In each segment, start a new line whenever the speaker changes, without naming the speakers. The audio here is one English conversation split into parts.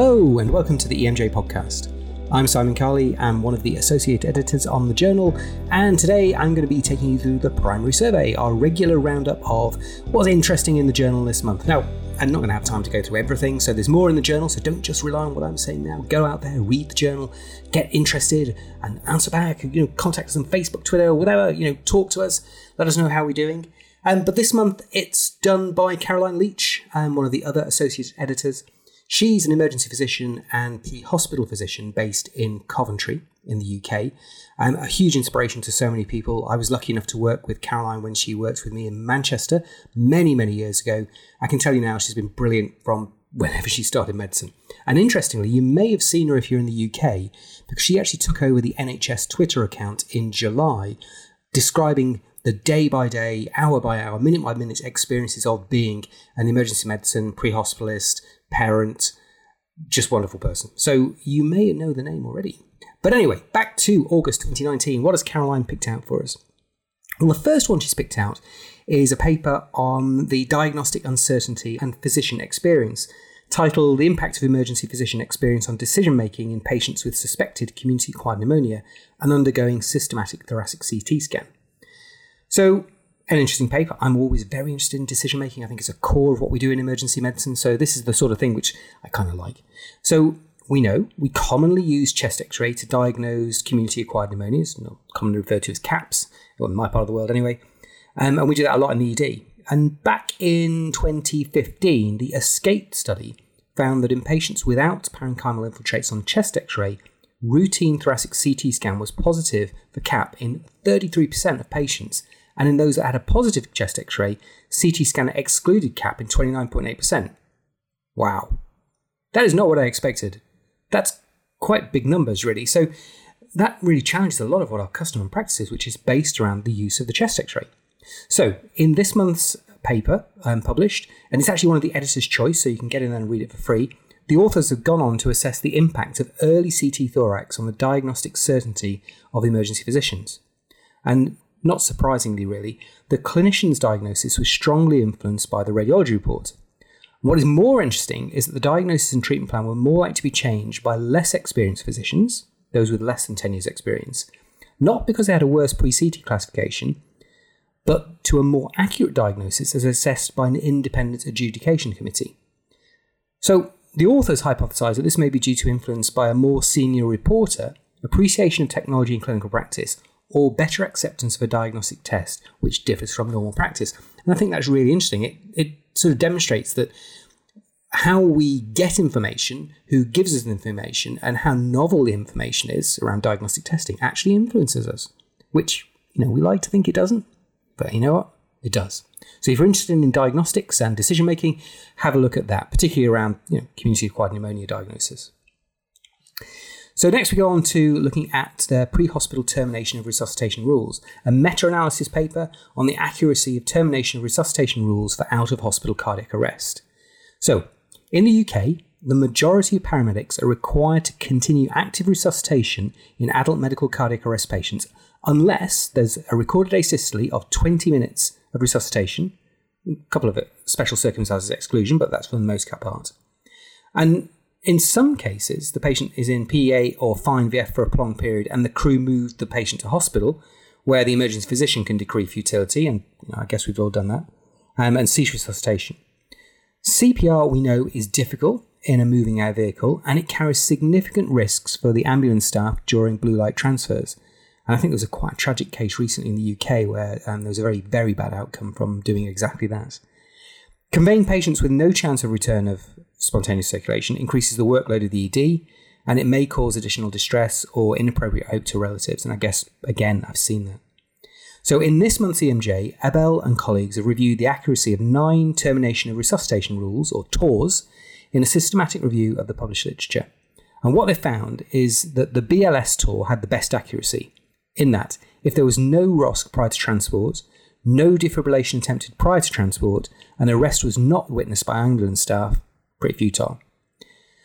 Hello, and welcome to the EMJ podcast. I'm Simon Carley, I'm one of the associate editors on the journal, and today I'm going to be taking you through the primary survey, our regular roundup of what's interesting in the journal this month. Now, I'm not going to have time to go through everything, so there's more in the journal, so don't just rely on what I'm saying now. Go out there, read the journal, get interested, and answer back. You know, contact us on Facebook, Twitter, whatever. You know, talk to us, let us know how we're doing. Um, but this month it's done by Caroline Leech, um, one of the other associate editors. She's an emergency physician and pre-hospital physician based in Coventry in the UK. Um, a huge inspiration to so many people. I was lucky enough to work with Caroline when she worked with me in Manchester many, many years ago. I can tell you now she's been brilliant from whenever she started medicine. And interestingly, you may have seen her if you're in the UK because she actually took over the NHS Twitter account in July, describing the day by day, hour by hour, minute by minute experiences of being an emergency medicine pre hospitalist, parent, just wonderful person. So you may know the name already. But anyway, back to August 2019. What has Caroline picked out for us? Well, the first one she's picked out is a paper on the diagnostic uncertainty and physician experience, titled The Impact of Emergency Physician Experience on Decision Making in Patients with Suspected Community Acquired Pneumonia and Undergoing Systematic Thoracic CT Scan. So, an interesting paper. I'm always very interested in decision making. I think it's a core of what we do in emergency medicine. So this is the sort of thing which I kind of like. So we know we commonly use chest X-ray to diagnose community-acquired pneumonias, commonly referred to as CAPS, well, in my part of the world anyway. Um, and we do that a lot in the ED. And back in 2015, the ESCAPE study found that in patients without parenchymal infiltrates on chest X-ray, routine thoracic CT scan was positive for CAP in 33% of patients and in those that had a positive chest x ray, CT scanner excluded CAP in 29.8%. Wow. That is not what I expected. That's quite big numbers, really. So that really challenges a lot of what our custom practices, which is based around the use of the chest x ray. So in this month's paper um, published, and it's actually one of the editor's choice, so you can get in there and read it for free. The authors have gone on to assess the impact of early CT thorax on the diagnostic certainty of emergency physicians. And not surprisingly, really, the clinician's diagnosis was strongly influenced by the radiology report. What is more interesting is that the diagnosis and treatment plan were more likely to be changed by less experienced physicians, those with less than 10 years' experience, not because they had a worse pre CT classification, but to a more accurate diagnosis as assessed by an independent adjudication committee. So, the authors hypothesize that this may be due to influence by a more senior reporter, appreciation of technology in clinical practice, or better acceptance of a diagnostic test which differs from normal practice. And I think that's really interesting. It, it sort of demonstrates that how we get information, who gives us information, and how novel the information is around diagnostic testing actually influences us, which, you know, we like to think it doesn't, but you know what? It does. So if you're interested in diagnostics and decision making, have a look at that, particularly around you know, community acquired pneumonia diagnosis. So next we go on to looking at the pre-hospital termination of resuscitation rules, a meta-analysis paper on the accuracy of termination of resuscitation rules for out-of-hospital cardiac arrest. So, in the UK, the majority of paramedics are required to continue active resuscitation in adult medical cardiac arrest patients unless there's a recorded asystole of 20 minutes of resuscitation, a couple of special circumstances exclusion, but that's for the most part. And in some cases, the patient is in PEA or fine VF for a prolonged period, and the crew moved the patient to hospital, where the emergency physician can decree futility, and you know, I guess we've all done that, um, and cease resuscitation. CPR, we know, is difficult in a moving air vehicle, and it carries significant risks for the ambulance staff during blue light transfers. And I think there was a quite tragic case recently in the UK where um, there was a very, very bad outcome from doing exactly that. Conveying patients with no chance of return of spontaneous circulation increases the workload of the ED, and it may cause additional distress or inappropriate hope to relatives. And I guess, again, I've seen that. So, in this month's EMJ, Abel and colleagues have reviewed the accuracy of nine termination of resuscitation rules, or TORs, in a systematic review of the published literature. And what they found is that the BLS TOR had the best accuracy, in that if there was no ROSC prior to transport, no defibrillation attempted prior to transport, and arrest was not witnessed by ambulance staff, pretty futile.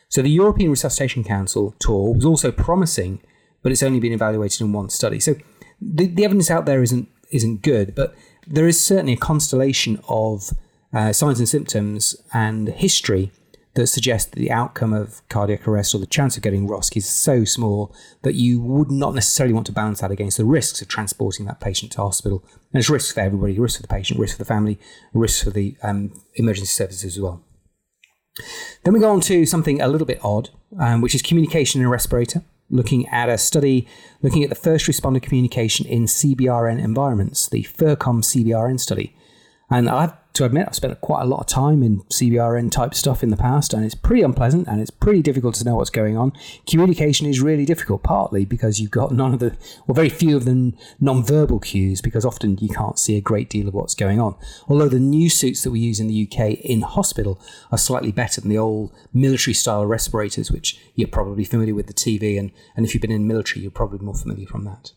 So the European Resuscitation Council TOR was also promising, but it's only been evaluated in one study. So the, the evidence out there isn't isn't good, but there is certainly a constellation of uh, signs and symptoms and history that suggest that the outcome of cardiac arrest or the chance of getting ROSC is so small that you would not necessarily want to balance that against the risks of transporting that patient to hospital. And it's risks for everybody, risk for the patient, risk for the family, risk for the um, emergency services as well. Then we go on to something a little bit odd, um, which is communication in a respirator, looking at a study looking at the first responder communication in CBRN environments, the FIRCOM CBRN study. And I've to admit, I've spent quite a lot of time in CBRN type stuff in the past, and it's pretty unpleasant and it's pretty difficult to know what's going on. Communication is really difficult, partly because you've got none of the, or very few of the non-verbal cues, because often you can't see a great deal of what's going on. Although the new suits that we use in the UK in hospital are slightly better than the old military style respirators, which you're probably familiar with the TV, and, and if you've been in military, you're probably more familiar from that.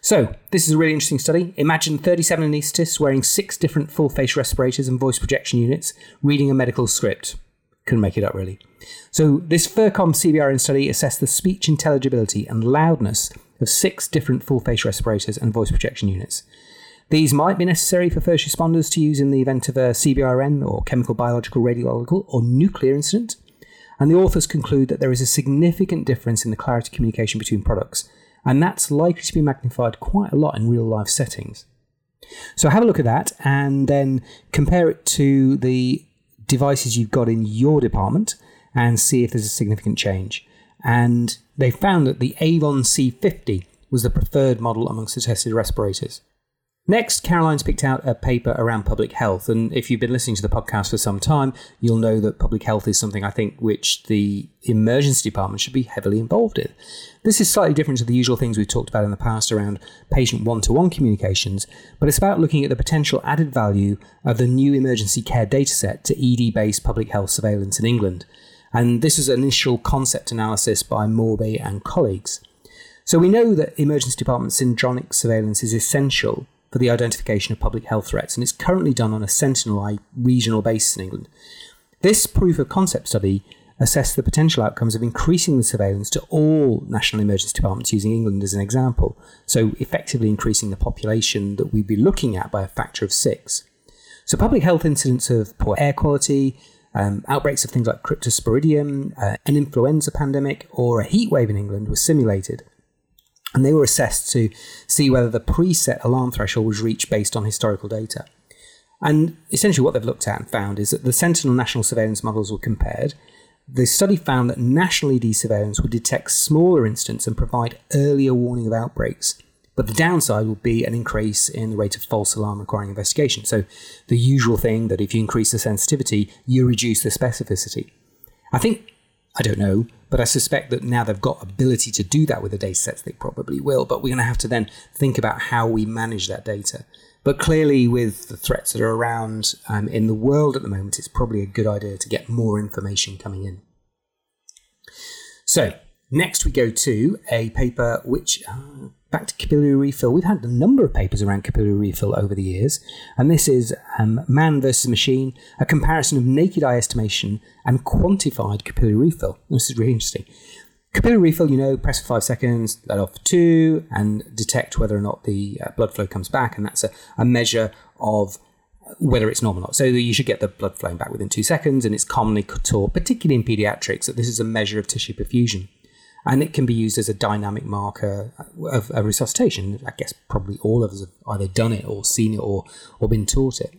So, this is a really interesting study. Imagine 37 anaesthetists wearing six different full face respirators and voice projection units, reading a medical script. Couldn't make it up, really. So, this FIRCOM CBRN study assessed the speech intelligibility and loudness of six different full face respirators and voice projection units. These might be necessary for first responders to use in the event of a CBRN or chemical, biological, radiological, or nuclear incident. And the authors conclude that there is a significant difference in the clarity of communication between products, and that's likely to be magnified quite a lot in real life settings. So have a look at that and then compare it to the devices you've got in your department and see if there's a significant change. And they found that the Avon C50 was the preferred model amongst the tested respirators. Next, Caroline's picked out a paper around public health, and if you've been listening to the podcast for some time, you'll know that public health is something I think which the emergency department should be heavily involved in. This is slightly different to the usual things we've talked about in the past around patient one to one communications, but it's about looking at the potential added value of the new emergency care dataset to ED based public health surveillance in England. And this is an initial concept analysis by Morbey and colleagues. So we know that emergency department syndromic surveillance is essential for the identification of public health threats, and it's currently done on a sentinel regional basis in England. This proof of concept study assessed the potential outcomes of increasing the surveillance to all national emergency departments using England as an example, so effectively increasing the population that we'd be looking at by a factor of six. So, public health incidents of poor air quality, um, outbreaks of things like cryptosporidium, uh, an influenza pandemic, or a heat wave in England were simulated and they were assessed to see whether the preset alarm threshold was reached based on historical data. And essentially, what they've looked at and found is that the Sentinel national surveillance models were compared. The study found that national ED surveillance would detect smaller incidents and provide earlier warning of outbreaks. But the downside would be an increase in the rate of false alarm requiring investigation. So, the usual thing that if you increase the sensitivity, you reduce the specificity. I think I don't know, but I suspect that now they've got ability to do that with the data sets, they probably will. But we're going to have to then think about how we manage that data. But clearly, with the threats that are around um, in the world at the moment, it's probably a good idea to get more information coming in. So, next we go to a paper which uh, back to capillary refill. We've had a number of papers around capillary refill over the years, and this is um, man versus machine, a comparison of naked eye estimation and quantified capillary refill. This is really interesting. Capillary refill, you know, press for five seconds, let off for two, and detect whether or not the uh, blood flow comes back, and that's a, a measure of whether it's normal or not. So you should get the blood flowing back within two seconds, and it's commonly taught, particularly in pediatrics, that this is a measure of tissue perfusion and it can be used as a dynamic marker of, a resuscitation. I guess probably all of us have either done it or seen it or, or been taught it.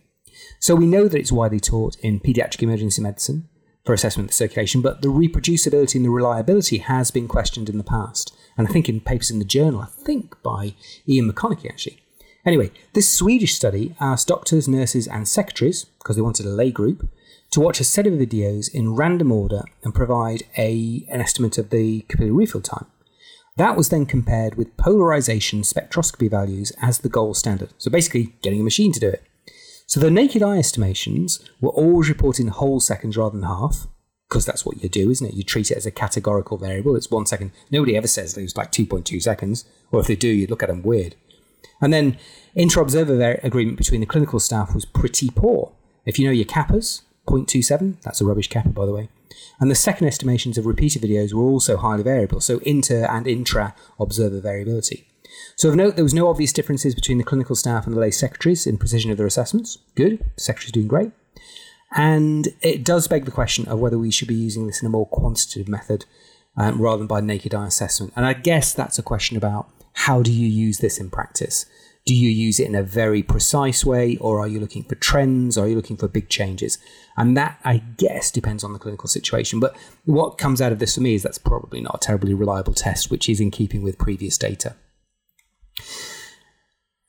So we know that it's widely taught in pediatric emergency medicine for assessment of circulation, but the reproducibility and the reliability has been questioned in the past. And I think in papers in the journal, I think by Ian Maconochie actually. Anyway, this Swedish study asked doctors, nurses, and secretaries, because they wanted a lay group, to watch a set of videos in random order and provide a, an estimate of the capillary refill time. That was then compared with polarization spectroscopy values as the gold standard. So basically, getting a machine to do it. So the naked eye estimations were always reporting whole seconds rather than half, because that's what you do, isn't it? You treat it as a categorical variable. It's one second. Nobody ever says it was like 2.2 seconds, or if they do, you look at them weird. And then inter-observer agreement between the clinical staff was pretty poor. If you know your kappas, 0.27. That's a rubbish kappa, by the way. And the second estimations of repeated videos were also highly variable, so inter and intra observer variability. So of note, there was no obvious differences between the clinical staff and the lay secretaries in precision of their assessments. Good, secretaries doing great. And it does beg the question of whether we should be using this in a more quantitative method um, rather than by naked eye assessment. And I guess that's a question about how do you use this in practice? Do you use it in a very precise way, or are you looking for trends? Or are you looking for big changes? And that, I guess, depends on the clinical situation. But what comes out of this for me is that's probably not a terribly reliable test, which is in keeping with previous data.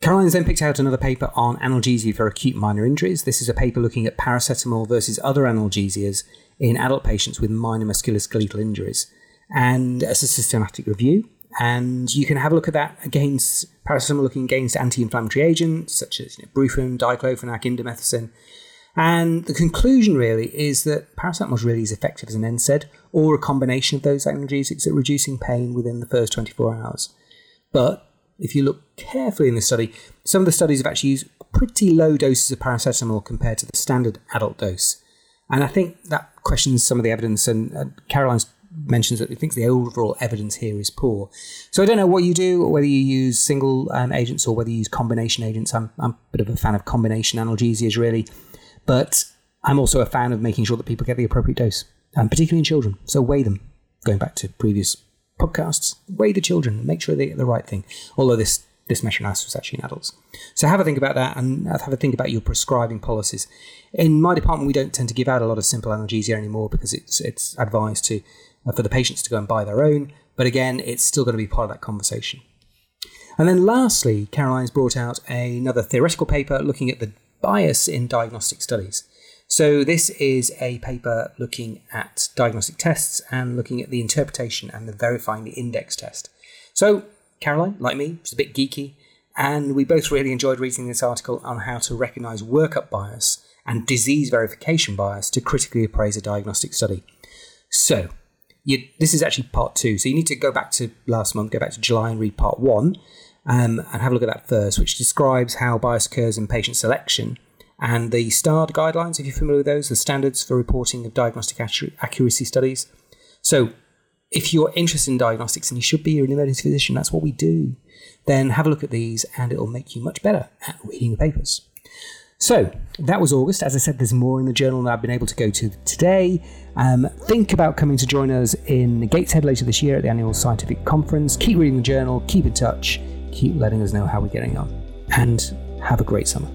Caroline's then picked out another paper on analgesia for acute minor injuries. This is a paper looking at paracetamol versus other analgesias in adult patients with minor musculoskeletal injuries. And as a systematic review, and you can have a look at that against paracetamol looking against anti-inflammatory agents such as you know, brufen, diclofenac, indomethacin. And the conclusion really is that paracetamol is really as effective as an NSAID or a combination of those analgesics at reducing pain within the first 24 hours. But if you look carefully in the study, some of the studies have actually used pretty low doses of paracetamol compared to the standard adult dose. And I think that questions some of the evidence, and, and Caroline's mentions that he thinks the overall evidence here is poor. So I don't know what you do, whether you use single um, agents or whether you use combination agents. I'm, I'm a bit of a fan of combination analgesias, really. But I'm also a fan of making sure that people get the appropriate dose, um, particularly in children. So weigh them. Going back to previous podcasts, weigh the children, make sure they get the right thing. Although this this meta-analysis was actually in adults. So have a think about that and have a think about your prescribing policies. In my department, we don't tend to give out a lot of simple analgesia anymore because it's it's advised to for the patients to go and buy their own. But again, it's still going to be part of that conversation. And then lastly, Caroline's brought out another theoretical paper looking at the bias in diagnostic studies. So, this is a paper looking at diagnostic tests and looking at the interpretation and the verifying the index test. So, Caroline, like me, is a bit geeky, and we both really enjoyed reading this article on how to recognize workup bias and disease verification bias to critically appraise a diagnostic study. So, you, this is actually part two. So, you need to go back to last month, go back to July and read part one, um, and have a look at that first, which describes how bias occurs in patient selection and the STARD guidelines, if you're familiar with those, the standards for reporting of diagnostic accuracy studies. So, if you're interested in diagnostics and you should be, you're an emergency physician, that's what we do, then have a look at these and it'll make you much better at reading the papers. So that was August. As I said, there's more in the journal that I've been able to go to today. Um, think about coming to join us in Gateshead later this year at the annual scientific conference. Keep reading the journal, keep in touch, keep letting us know how we're getting on, and have a great summer.